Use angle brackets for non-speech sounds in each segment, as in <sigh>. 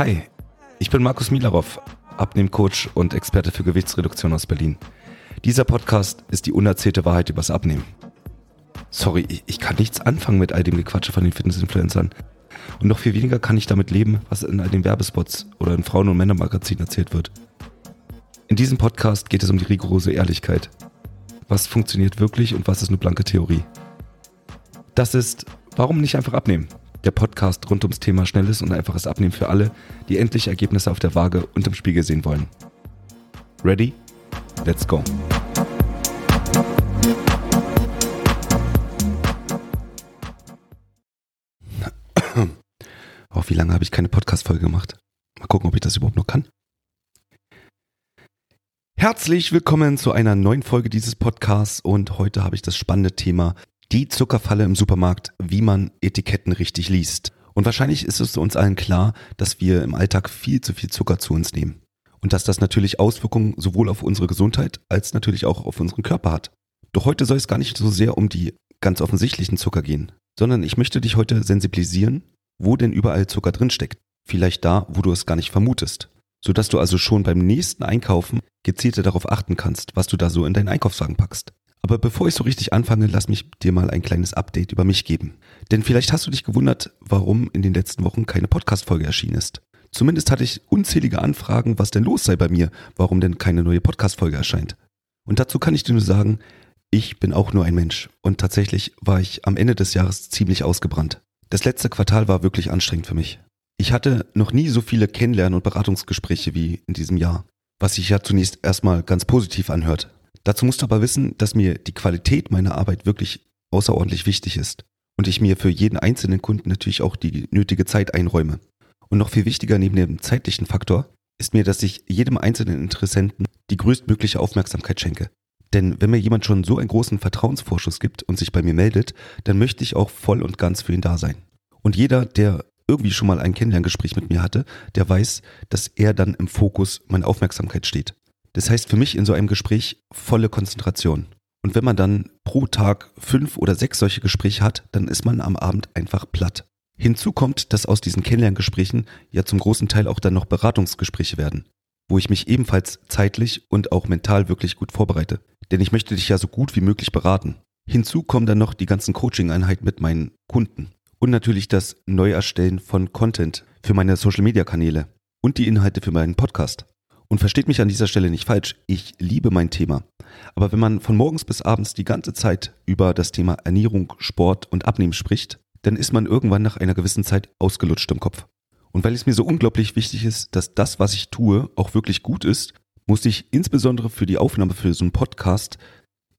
Hi, ich bin Markus Milarov, Abnehmcoach und Experte für Gewichtsreduktion aus Berlin. Dieser Podcast ist die unerzählte Wahrheit übers Abnehmen. Sorry, ich kann nichts anfangen mit all dem Gequatsche von den Fitnessinfluencern. Und noch viel weniger kann ich damit leben, was in all den Werbespots oder in Frauen- und Männermagazinen erzählt wird. In diesem Podcast geht es um die rigorose Ehrlichkeit. Was funktioniert wirklich und was ist nur blanke Theorie? Das ist Warum nicht einfach abnehmen? Der Podcast rund ums Thema schnelles und einfaches Abnehmen für alle, die endlich Ergebnisse auf der Waage und im Spiegel sehen wollen. Ready? Let's go. <clears throat> Oh, wie lange habe ich keine Podcast-Folge gemacht? Mal gucken, ob ich das überhaupt noch kann. Herzlich willkommen zu einer neuen Folge dieses Podcasts und heute habe ich das spannende Thema die Zuckerfalle im Supermarkt, wie man Etiketten richtig liest. Und wahrscheinlich ist es uns allen klar, dass wir im Alltag viel zu viel Zucker zu uns nehmen. Und dass das natürlich Auswirkungen sowohl auf unsere Gesundheit als natürlich auch auf unseren Körper hat. Doch heute soll es gar nicht so sehr um die ganz offensichtlichen Zucker gehen, sondern ich möchte dich heute sensibilisieren, wo denn überall Zucker drinsteckt. Vielleicht da, wo du es gar nicht vermutest. Sodass du also schon beim nächsten Einkaufen gezielter darauf achten kannst, was du da so in deinen Einkaufswagen packst. Aber bevor ich so richtig anfange, lass mich dir mal ein kleines Update über mich geben. Denn vielleicht hast du dich gewundert, warum in den letzten Wochen keine Podcast-Folge erschienen ist. Zumindest hatte ich unzählige Anfragen, was denn los sei bei mir, warum denn keine neue Podcast-Folge erscheint. Und dazu kann ich dir nur sagen, ich bin auch nur ein Mensch. Und tatsächlich war ich am Ende des Jahres ziemlich ausgebrannt. Das letzte Quartal war wirklich anstrengend für mich. Ich hatte noch nie so viele Kennenlernen- und Beratungsgespräche wie in diesem Jahr, was sich ja zunächst erstmal ganz positiv anhört. Dazu musst du aber wissen, dass mir die Qualität meiner Arbeit wirklich außerordentlich wichtig ist und ich mir für jeden einzelnen Kunden natürlich auch die nötige Zeit einräume. Und noch viel wichtiger neben dem zeitlichen Faktor ist mir, dass ich jedem einzelnen Interessenten die größtmögliche Aufmerksamkeit schenke. Denn wenn mir jemand schon so einen großen Vertrauensvorschuss gibt und sich bei mir meldet, dann möchte ich auch voll und ganz für ihn da sein. Und jeder, der irgendwie schon mal ein Kennenlerngespräch mit mir hatte, der weiß, dass er dann im Fokus meiner Aufmerksamkeit steht. Das heißt für mich in so einem Gespräch volle Konzentration. Und wenn man dann pro Tag fünf oder sechs solche Gespräche hat, dann ist man am Abend einfach platt. Hinzu kommt, dass aus diesen Kennenlerngesprächen ja zum großen Teil auch dann noch Beratungsgespräche werden, wo ich mich ebenfalls zeitlich und auch mental wirklich gut vorbereite. Denn ich möchte dich ja so gut wie möglich beraten. Hinzu kommen dann noch die ganzen Coaching-Einheiten mit meinen Kunden. Und natürlich das Neuerstellen von Content für meine Social-Media-Kanäle und die Inhalte für meinen Podcast. Und versteht mich an dieser Stelle nicht falsch, ich liebe mein Thema. Aber wenn man von morgens bis abends die ganze Zeit über das Thema Ernährung, Sport und Abnehmen spricht, dann ist man irgendwann nach einer gewissen Zeit ausgelutscht im Kopf. Und weil es mir so unglaublich wichtig ist, dass das, was ich tue, auch wirklich gut ist, muss ich insbesondere für die Aufnahme für so einen Podcast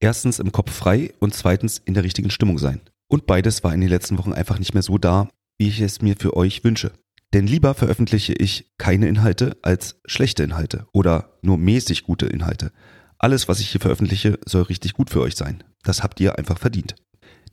erstens im Kopf frei und zweitens in der richtigen Stimmung sein. Und beides war in den letzten Wochen einfach nicht mehr so da, wie ich es mir für euch wünsche. Denn lieber veröffentliche ich keine Inhalte als schlechte Inhalte oder nur mäßig gute Inhalte. Alles, was ich hier veröffentliche, soll richtig gut für euch sein. Das habt ihr einfach verdient.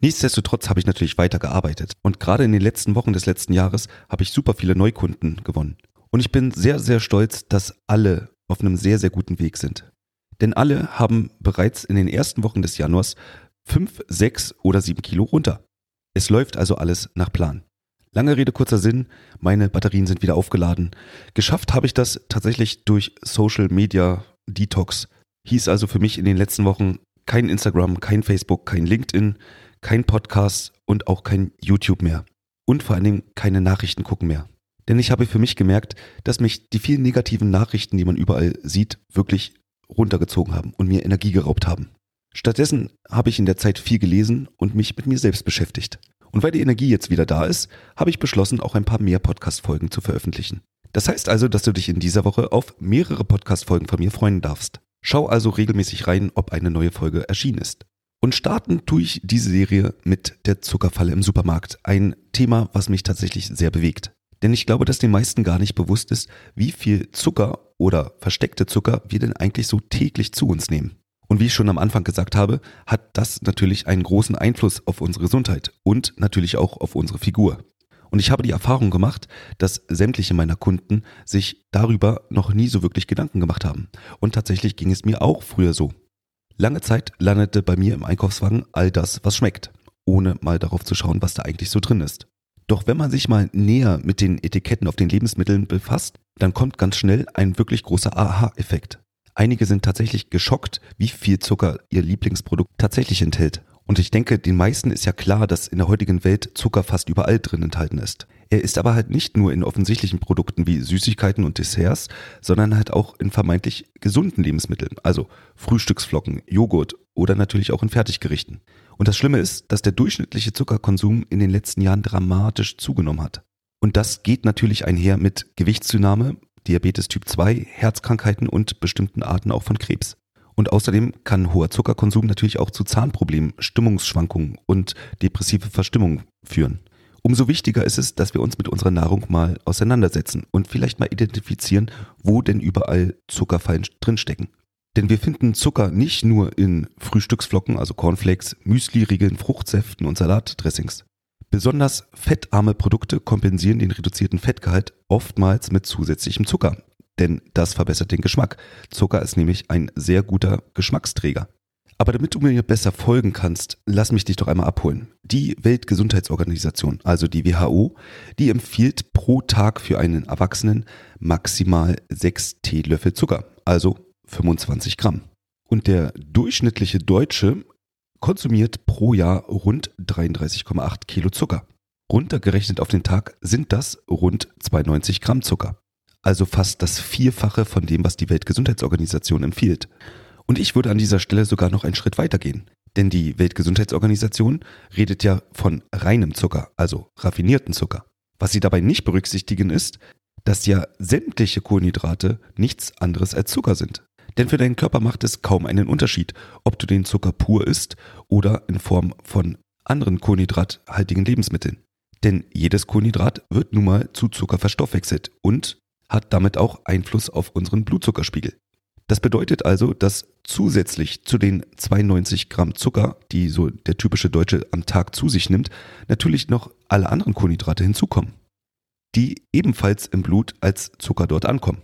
Nichtsdestotrotz habe ich natürlich weiter gearbeitet und gerade in den letzten Wochen des letzten Jahres habe ich super viele Neukunden gewonnen. Und ich bin sehr, sehr stolz, dass alle auf einem sehr, sehr guten Weg sind. Denn alle haben bereits in den ersten Wochen des Januars fünf, sechs oder sieben Kilo runter. Es läuft also alles nach Plan. Lange Rede, kurzer Sinn, meine Batterien sind wieder aufgeladen. Geschafft habe ich das tatsächlich durch Social Media Detox. Hieß also für mich in den letzten Wochen kein Instagram, kein Facebook, kein LinkedIn, kein Podcast und auch kein YouTube mehr. Und vor allen Dingen keine Nachrichten gucken mehr. Denn ich habe für mich gemerkt, dass mich die vielen negativen Nachrichten, die man überall sieht, wirklich runtergezogen haben und mir Energie geraubt haben. Stattdessen habe ich in der Zeit viel gelesen und mich mit mir selbst beschäftigt. Und weil die Energie jetzt wieder da ist, habe ich beschlossen, auch ein paar mehr Podcast-Folgen zu veröffentlichen. Das heißt also, dass du dich in dieser Woche auf mehrere Podcast-Folgen von mir freuen darfst. Schau also regelmäßig rein, ob eine neue Folge erschienen ist. Und starten tue ich diese Serie mit der Zuckerfalle im Supermarkt. Ein Thema, was mich tatsächlich sehr bewegt. Denn ich glaube, dass den meisten gar nicht bewusst ist, wie viel Zucker oder versteckte Zucker wir denn eigentlich so täglich zu uns nehmen. Und wie ich schon am Anfang gesagt habe, hat das natürlich einen großen Einfluss auf unsere Gesundheit und natürlich auch auf unsere Figur. Und ich habe die Erfahrung gemacht, dass sämtliche meiner Kunden sich darüber noch nie so wirklich Gedanken gemacht haben. Und tatsächlich ging es mir auch früher so. Lange Zeit landete bei mir im Einkaufswagen all das, was schmeckt, ohne mal darauf zu schauen, was da eigentlich so drin ist. Doch wenn man sich mal näher mit den Etiketten auf den Lebensmitteln befasst, dann kommt ganz schnell ein wirklich großer Aha-Effekt. Einige sind tatsächlich geschockt, wie viel Zucker ihr Lieblingsprodukt tatsächlich enthält. Und ich denke, den meisten ist ja klar, dass in der heutigen Welt Zucker fast überall drin enthalten ist. Er ist aber halt nicht nur in offensichtlichen Produkten wie Süßigkeiten und Desserts, sondern halt auch in vermeintlich gesunden Lebensmitteln, also Frühstücksflocken, Joghurt oder natürlich auch in Fertiggerichten. Und das Schlimme ist, dass der durchschnittliche Zuckerkonsum in den letzten Jahren dramatisch zugenommen hat. Und das geht natürlich einher mit Gewichtszunahme, Diabetes Typ 2, Herzkrankheiten und bestimmten Arten auch von Krebs. Und außerdem kann hoher Zuckerkonsum natürlich auch zu Zahnproblemen, Stimmungsschwankungen und depressive Verstimmung führen. Umso wichtiger ist es, dass wir uns mit unserer Nahrung mal auseinandersetzen und vielleicht mal identifizieren, wo denn überall Zuckerfallen drinstecken. Denn wir finden Zucker nicht nur in Frühstücksflocken, also Cornflakes, Müsli-Riegeln, Fruchtsäften und Salatdressings. Besonders fettarme Produkte kompensieren den reduzierten Fettgehalt oftmals mit zusätzlichem Zucker, denn das verbessert den Geschmack. Zucker ist nämlich ein sehr guter Geschmacksträger. Aber damit du mir besser folgen kannst, lass mich dich doch einmal abholen. Die Weltgesundheitsorganisation, also die WHO, die empfiehlt pro Tag für einen Erwachsenen maximal 6 Teelöffel Zucker, also 25 Gramm. Und der durchschnittliche Deutsche konsumiert pro Jahr rund 33,8 Kilo Zucker. Runtergerechnet auf den Tag sind das rund 92 Gramm Zucker also fast das Vierfache von dem, was die Weltgesundheitsorganisation empfiehlt. Und ich würde an dieser Stelle sogar noch einen Schritt weiter gehen. Denn die Weltgesundheitsorganisation redet ja von reinem Zucker, also raffinierten Zucker. Was sie dabei nicht berücksichtigen ist, dass ja sämtliche Kohlenhydrate nichts anderes als Zucker sind. Denn für deinen Körper macht es kaum einen Unterschied, ob du den Zucker pur isst oder in Form von anderen kohlenhydrathaltigen Lebensmitteln. Denn jedes Kohlenhydrat wird nun mal zu Zucker verstoffwechselt und hat damit auch Einfluss auf unseren Blutzuckerspiegel. Das bedeutet also, dass zusätzlich zu den 92 Gramm Zucker, die so der typische Deutsche am Tag zu sich nimmt, natürlich noch alle anderen Kohlenhydrate hinzukommen, die ebenfalls im Blut als Zucker dort ankommen.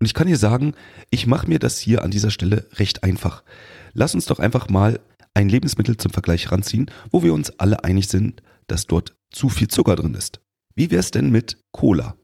Und ich kann dir sagen, ich mache mir das hier an dieser Stelle recht einfach. Lass uns doch einfach mal ein Lebensmittel zum Vergleich ranziehen, wo wir uns alle einig sind, dass dort zu viel Zucker drin ist. Wie wäre es denn mit Cola?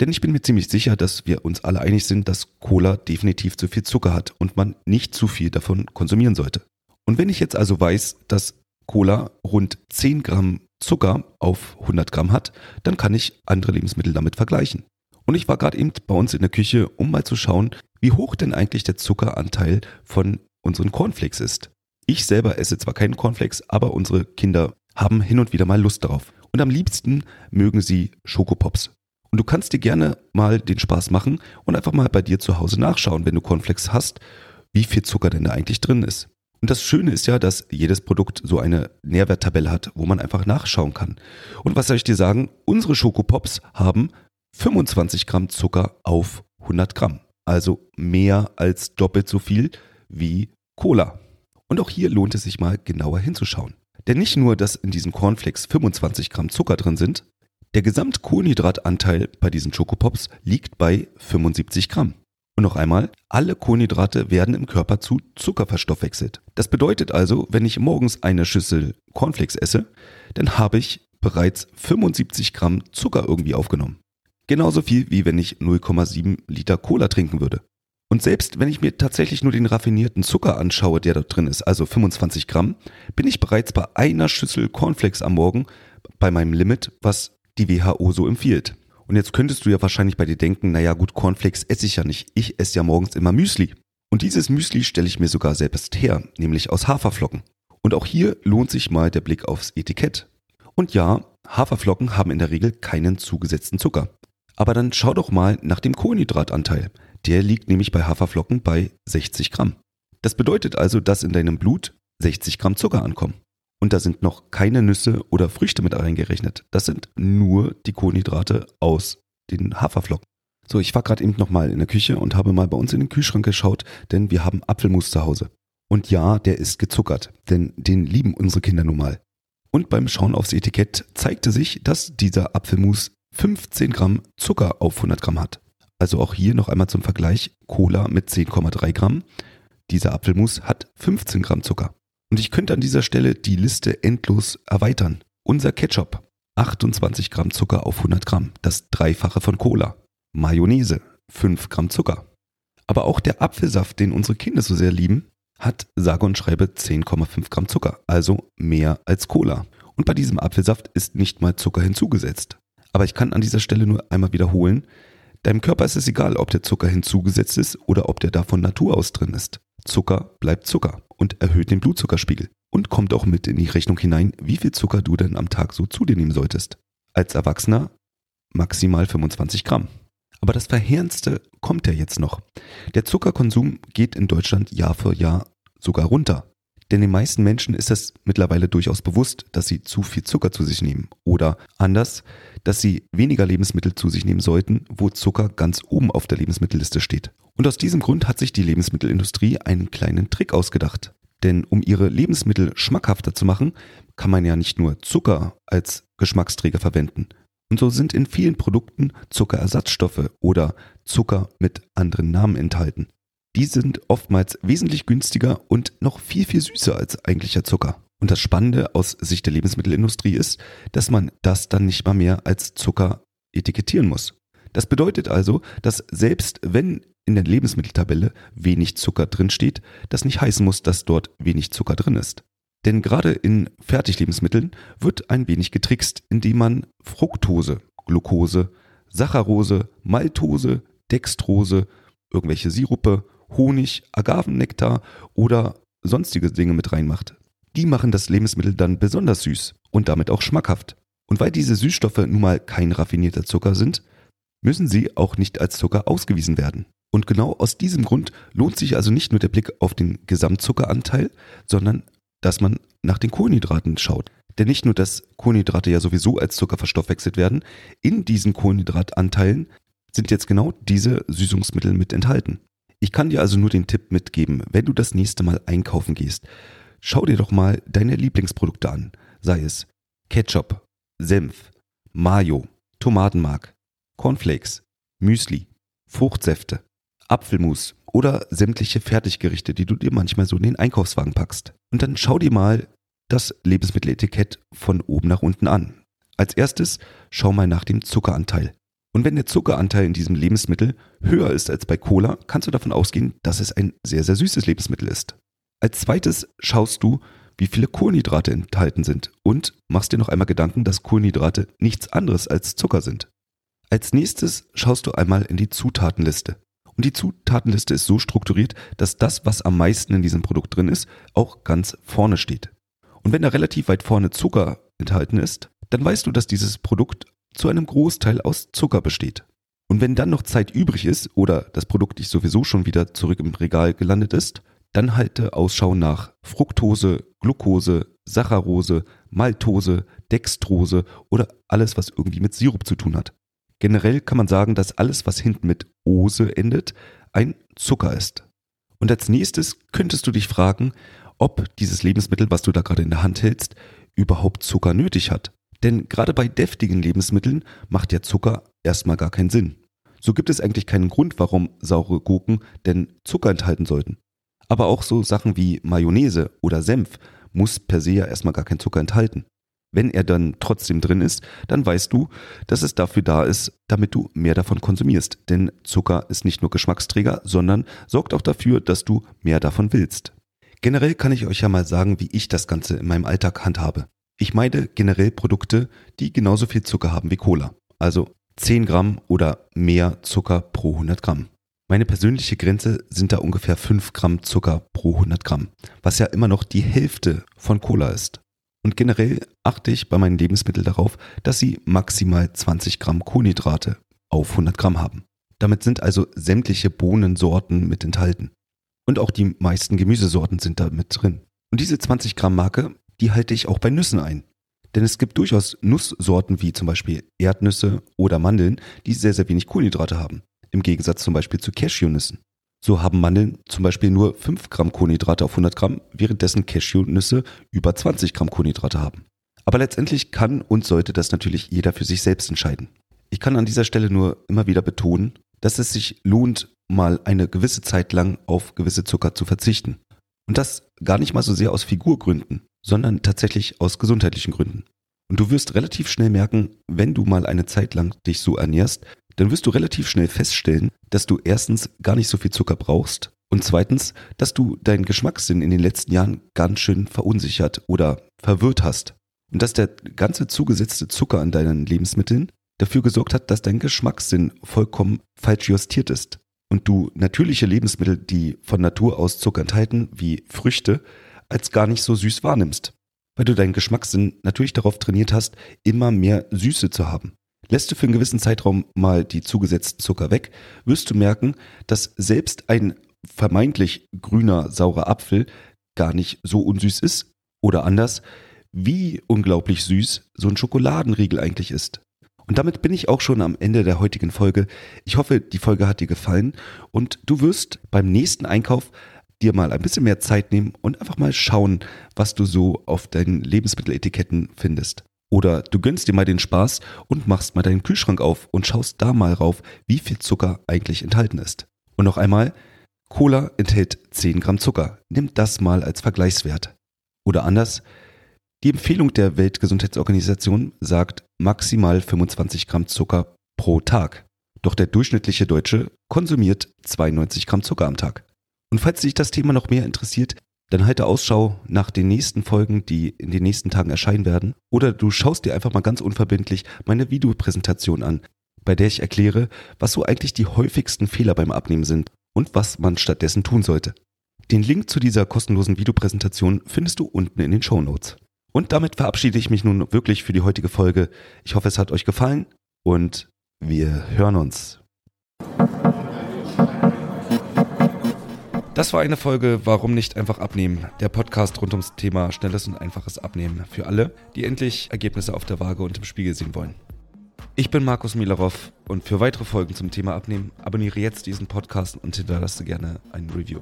Denn ich bin mir ziemlich sicher, dass wir uns alle einig sind, dass Cola definitiv zu viel Zucker hat und man nicht zu viel davon konsumieren sollte. Und wenn ich jetzt also weiß, dass Cola rund 10 Gramm Zucker auf 100 Gramm hat, dann kann ich andere Lebensmittel damit vergleichen. Und ich war gerade eben bei uns in der Küche, um mal zu schauen, wie hoch denn eigentlich der Zuckeranteil von unseren Cornflakes ist. Ich selber esse zwar keinen Cornflakes, aber unsere Kinder haben hin und wieder mal Lust darauf. Und am liebsten mögen sie Schokopops. Und du kannst dir gerne mal den Spaß machen und einfach mal bei dir zu Hause nachschauen, wenn du Cornflakes hast, wie viel Zucker denn da eigentlich drin ist. Und das Schöne ist ja, dass jedes Produkt so eine Nährwerttabelle hat, wo man einfach nachschauen kann. Und was soll ich dir sagen? Unsere Schokopops haben 25 Gramm Zucker auf 100 Gramm. Also mehr als doppelt so viel wie Cola. Und auch hier lohnt es sich mal genauer hinzuschauen. Denn nicht nur, dass in diesen Cornflakes 25 Gramm Zucker drin sind, der Gesamtkohlenhydratanteil bei diesen Schokopops liegt bei 75 Gramm. Und noch einmal, alle Kohlenhydrate werden im Körper zu Zucker verstoffwechselt. Das bedeutet also, wenn ich morgens eine Schüssel Cornflakes esse, dann habe ich bereits 75 Gramm Zucker irgendwie aufgenommen. Genauso viel wie wenn ich 0,7 Liter Cola trinken würde. Und selbst wenn ich mir tatsächlich nur den raffinierten Zucker anschaue, der dort drin ist, also 25 Gramm, bin ich bereits bei einer Schüssel Cornflakes am Morgen bei meinem Limit, was die WHO so empfiehlt. Und jetzt könntest du ja wahrscheinlich bei dir denken, naja gut, Cornflakes esse ich ja nicht. Ich esse ja morgens immer Müsli. Und dieses Müsli stelle ich mir sogar selbst her, nämlich aus Haferflocken. Und auch hier lohnt sich mal der Blick aufs Etikett. Und ja, Haferflocken haben in der Regel keinen zugesetzten Zucker. Aber dann schau doch mal nach dem Kohlenhydratanteil. Der liegt nämlich bei Haferflocken bei 60 Gramm. Das bedeutet also, dass in deinem Blut 60 Gramm Zucker ankommen. Und da sind noch keine Nüsse oder Früchte mit reingerechnet. Das sind nur die Kohlenhydrate aus den Haferflocken. So, ich war gerade eben nochmal in der Küche und habe mal bei uns in den Kühlschrank geschaut, denn wir haben Apfelmus zu Hause. Und ja, der ist gezuckert, denn den lieben unsere Kinder nun mal. Und beim Schauen aufs Etikett zeigte sich, dass dieser Apfelmus 15 Gramm Zucker auf 100 Gramm hat. Also auch hier noch einmal zum Vergleich Cola mit 10,3 Gramm. Dieser Apfelmus hat 15 Gramm Zucker. Und ich könnte an dieser Stelle die Liste endlos erweitern. Unser Ketchup. 28 Gramm Zucker auf 100 Gramm, das Dreifache von Cola. Mayonnaise, 5 Gramm Zucker. Aber auch der Apfelsaft, den unsere Kinder so sehr lieben, hat sage und schreibe 10,5 Gramm Zucker, also mehr als Cola. Und bei diesem Apfelsaft ist nicht mal Zucker hinzugesetzt. Aber ich kann an dieser Stelle nur einmal wiederholen, deinem Körper ist es egal, ob der Zucker hinzugesetzt ist oder ob der da von Natur aus drin ist. Zucker bleibt Zucker und erhöht den Blutzuckerspiegel und kommt auch mit in die Rechnung hinein, wie viel Zucker du denn am Tag so zu dir nehmen solltest. Als Erwachsener maximal 25 Gramm. Aber das Verheerendste kommt ja jetzt noch. Der Zuckerkonsum geht in Deutschland Jahr für Jahr sogar runter. Denn den meisten Menschen ist es mittlerweile durchaus bewusst, dass sie zu viel Zucker zu sich nehmen. Oder anders, dass sie weniger Lebensmittel zu sich nehmen sollten, wo Zucker ganz oben auf der Lebensmittelliste steht. Und aus diesem Grund hat sich die Lebensmittelindustrie einen kleinen Trick ausgedacht. Denn um ihre Lebensmittel schmackhafter zu machen, kann man ja nicht nur Zucker als Geschmacksträger verwenden. Und so sind in vielen Produkten Zuckerersatzstoffe oder Zucker mit anderen Namen enthalten. Die sind oftmals wesentlich günstiger und noch viel, viel süßer als eigentlicher Zucker. Und das Spannende aus Sicht der Lebensmittelindustrie ist, dass man das dann nicht mal mehr als Zucker etikettieren muss. Das bedeutet also, dass selbst wenn in der Lebensmitteltabelle wenig Zucker drin steht, das nicht heißen muss, dass dort wenig Zucker drin ist. Denn gerade in Fertiglebensmitteln wird ein wenig getrickst, indem man Fructose, Glucose, Saccharose, Maltose, Dextrose, irgendwelche Sirupe Honig, Agavennektar oder sonstige Dinge mit reinmacht. Die machen das Lebensmittel dann besonders süß und damit auch schmackhaft. Und weil diese Süßstoffe nun mal kein raffinierter Zucker sind, müssen sie auch nicht als Zucker ausgewiesen werden. Und genau aus diesem Grund lohnt sich also nicht nur der Blick auf den Gesamtzuckeranteil, sondern dass man nach den Kohlenhydraten schaut. Denn nicht nur, dass Kohlenhydrate ja sowieso als Zucker verstoffwechselt werden, in diesen Kohlenhydratanteilen sind jetzt genau diese Süßungsmittel mit enthalten. Ich kann dir also nur den Tipp mitgeben, wenn du das nächste Mal einkaufen gehst, schau dir doch mal deine Lieblingsprodukte an, sei es Ketchup, Senf, Mayo, Tomatenmark, Cornflakes, Müsli, Fruchtsäfte, Apfelmus oder sämtliche Fertiggerichte, die du dir manchmal so in den Einkaufswagen packst. Und dann schau dir mal das Lebensmitteletikett von oben nach unten an. Als erstes schau mal nach dem Zuckeranteil. Und wenn der Zuckeranteil in diesem Lebensmittel höher ist als bei Cola, kannst du davon ausgehen, dass es ein sehr, sehr süßes Lebensmittel ist. Als zweites schaust du, wie viele Kohlenhydrate enthalten sind und machst dir noch einmal Gedanken, dass Kohlenhydrate nichts anderes als Zucker sind. Als nächstes schaust du einmal in die Zutatenliste. Und die Zutatenliste ist so strukturiert, dass das, was am meisten in diesem Produkt drin ist, auch ganz vorne steht. Und wenn da relativ weit vorne Zucker enthalten ist, dann weißt du, dass dieses Produkt zu einem Großteil aus Zucker besteht. Und wenn dann noch Zeit übrig ist oder das Produkt dich sowieso schon wieder zurück im Regal gelandet ist, dann halte Ausschau nach Fructose, Glucose, Saccharose, Maltose, Dextrose oder alles, was irgendwie mit Sirup zu tun hat. Generell kann man sagen, dass alles, was hinten mit Ose endet, ein Zucker ist. Und als nächstes könntest du dich fragen, ob dieses Lebensmittel, was du da gerade in der Hand hältst, überhaupt Zucker nötig hat. Denn gerade bei deftigen Lebensmitteln macht der Zucker erstmal gar keinen Sinn. So gibt es eigentlich keinen Grund, warum saure Gurken denn Zucker enthalten sollten. Aber auch so Sachen wie Mayonnaise oder Senf muss per se ja erstmal gar keinen Zucker enthalten. Wenn er dann trotzdem drin ist, dann weißt du, dass es dafür da ist, damit du mehr davon konsumierst. Denn Zucker ist nicht nur Geschmacksträger, sondern sorgt auch dafür, dass du mehr davon willst. Generell kann ich euch ja mal sagen, wie ich das Ganze in meinem Alltag handhabe. Ich meide generell Produkte, die genauso viel Zucker haben wie Cola. Also 10 Gramm oder mehr Zucker pro 100 Gramm. Meine persönliche Grenze sind da ungefähr 5 Gramm Zucker pro 100 Gramm, was ja immer noch die Hälfte von Cola ist. Und generell achte ich bei meinen Lebensmitteln darauf, dass sie maximal 20 Gramm Kohlenhydrate auf 100 Gramm haben. Damit sind also sämtliche Bohnensorten mit enthalten. Und auch die meisten Gemüsesorten sind da mit drin. Und diese 20 Gramm Marke die halte ich auch bei Nüssen ein. Denn es gibt durchaus Nusssorten wie zum Beispiel Erdnüsse oder Mandeln, die sehr, sehr wenig Kohlenhydrate haben. Im Gegensatz zum Beispiel zu Cashewnüssen. So haben Mandeln zum Beispiel nur 5 Gramm Kohlenhydrate auf 100 Gramm, währenddessen Cashewnüsse über 20 Gramm Kohlenhydrate haben. Aber letztendlich kann und sollte das natürlich jeder für sich selbst entscheiden. Ich kann an dieser Stelle nur immer wieder betonen, dass es sich lohnt, mal eine gewisse Zeit lang auf gewisse Zucker zu verzichten. Und das gar nicht mal so sehr aus Figurgründen, sondern tatsächlich aus gesundheitlichen Gründen. Und du wirst relativ schnell merken, wenn du mal eine Zeit lang dich so ernährst, dann wirst du relativ schnell feststellen, dass du erstens gar nicht so viel Zucker brauchst und zweitens, dass du deinen Geschmackssinn in den letzten Jahren ganz schön verunsichert oder verwirrt hast. Und dass der ganze zugesetzte Zucker an deinen Lebensmitteln dafür gesorgt hat, dass dein Geschmackssinn vollkommen falsch justiert ist. Und du natürliche Lebensmittel, die von Natur aus Zucker enthalten, wie Früchte, als gar nicht so süß wahrnimmst. Weil du deinen Geschmackssinn natürlich darauf trainiert hast, immer mehr Süße zu haben. Lässt du für einen gewissen Zeitraum mal die zugesetzten Zucker weg, wirst du merken, dass selbst ein vermeintlich grüner, saurer Apfel gar nicht so unsüß ist. Oder anders, wie unglaublich süß so ein Schokoladenriegel eigentlich ist. Und damit bin ich auch schon am Ende der heutigen Folge. Ich hoffe, die Folge hat dir gefallen und du wirst beim nächsten Einkauf dir mal ein bisschen mehr Zeit nehmen und einfach mal schauen, was du so auf deinen Lebensmitteletiketten findest. Oder du gönnst dir mal den Spaß und machst mal deinen Kühlschrank auf und schaust da mal rauf, wie viel Zucker eigentlich enthalten ist. Und noch einmal, Cola enthält 10 Gramm Zucker. Nimm das mal als Vergleichswert. Oder anders, die Empfehlung der Weltgesundheitsorganisation sagt maximal 25 Gramm Zucker pro Tag. Doch der durchschnittliche Deutsche konsumiert 92 Gramm Zucker am Tag. Und falls dich das Thema noch mehr interessiert, dann halte Ausschau nach den nächsten Folgen, die in den nächsten Tagen erscheinen werden. Oder du schaust dir einfach mal ganz unverbindlich meine Videopräsentation an, bei der ich erkläre, was so eigentlich die häufigsten Fehler beim Abnehmen sind und was man stattdessen tun sollte. Den Link zu dieser kostenlosen Videopräsentation findest du unten in den Show Notes. Und damit verabschiede ich mich nun wirklich für die heutige Folge. Ich hoffe, es hat euch gefallen und wir hören uns. Das war eine Folge Warum nicht einfach abnehmen? Der Podcast rund ums Thema schnelles und einfaches Abnehmen für alle, die endlich Ergebnisse auf der Waage und im Spiegel sehen wollen. Ich bin Markus Milarov und für weitere Folgen zum Thema Abnehmen abonniere jetzt diesen Podcast und hinterlasse gerne ein Review.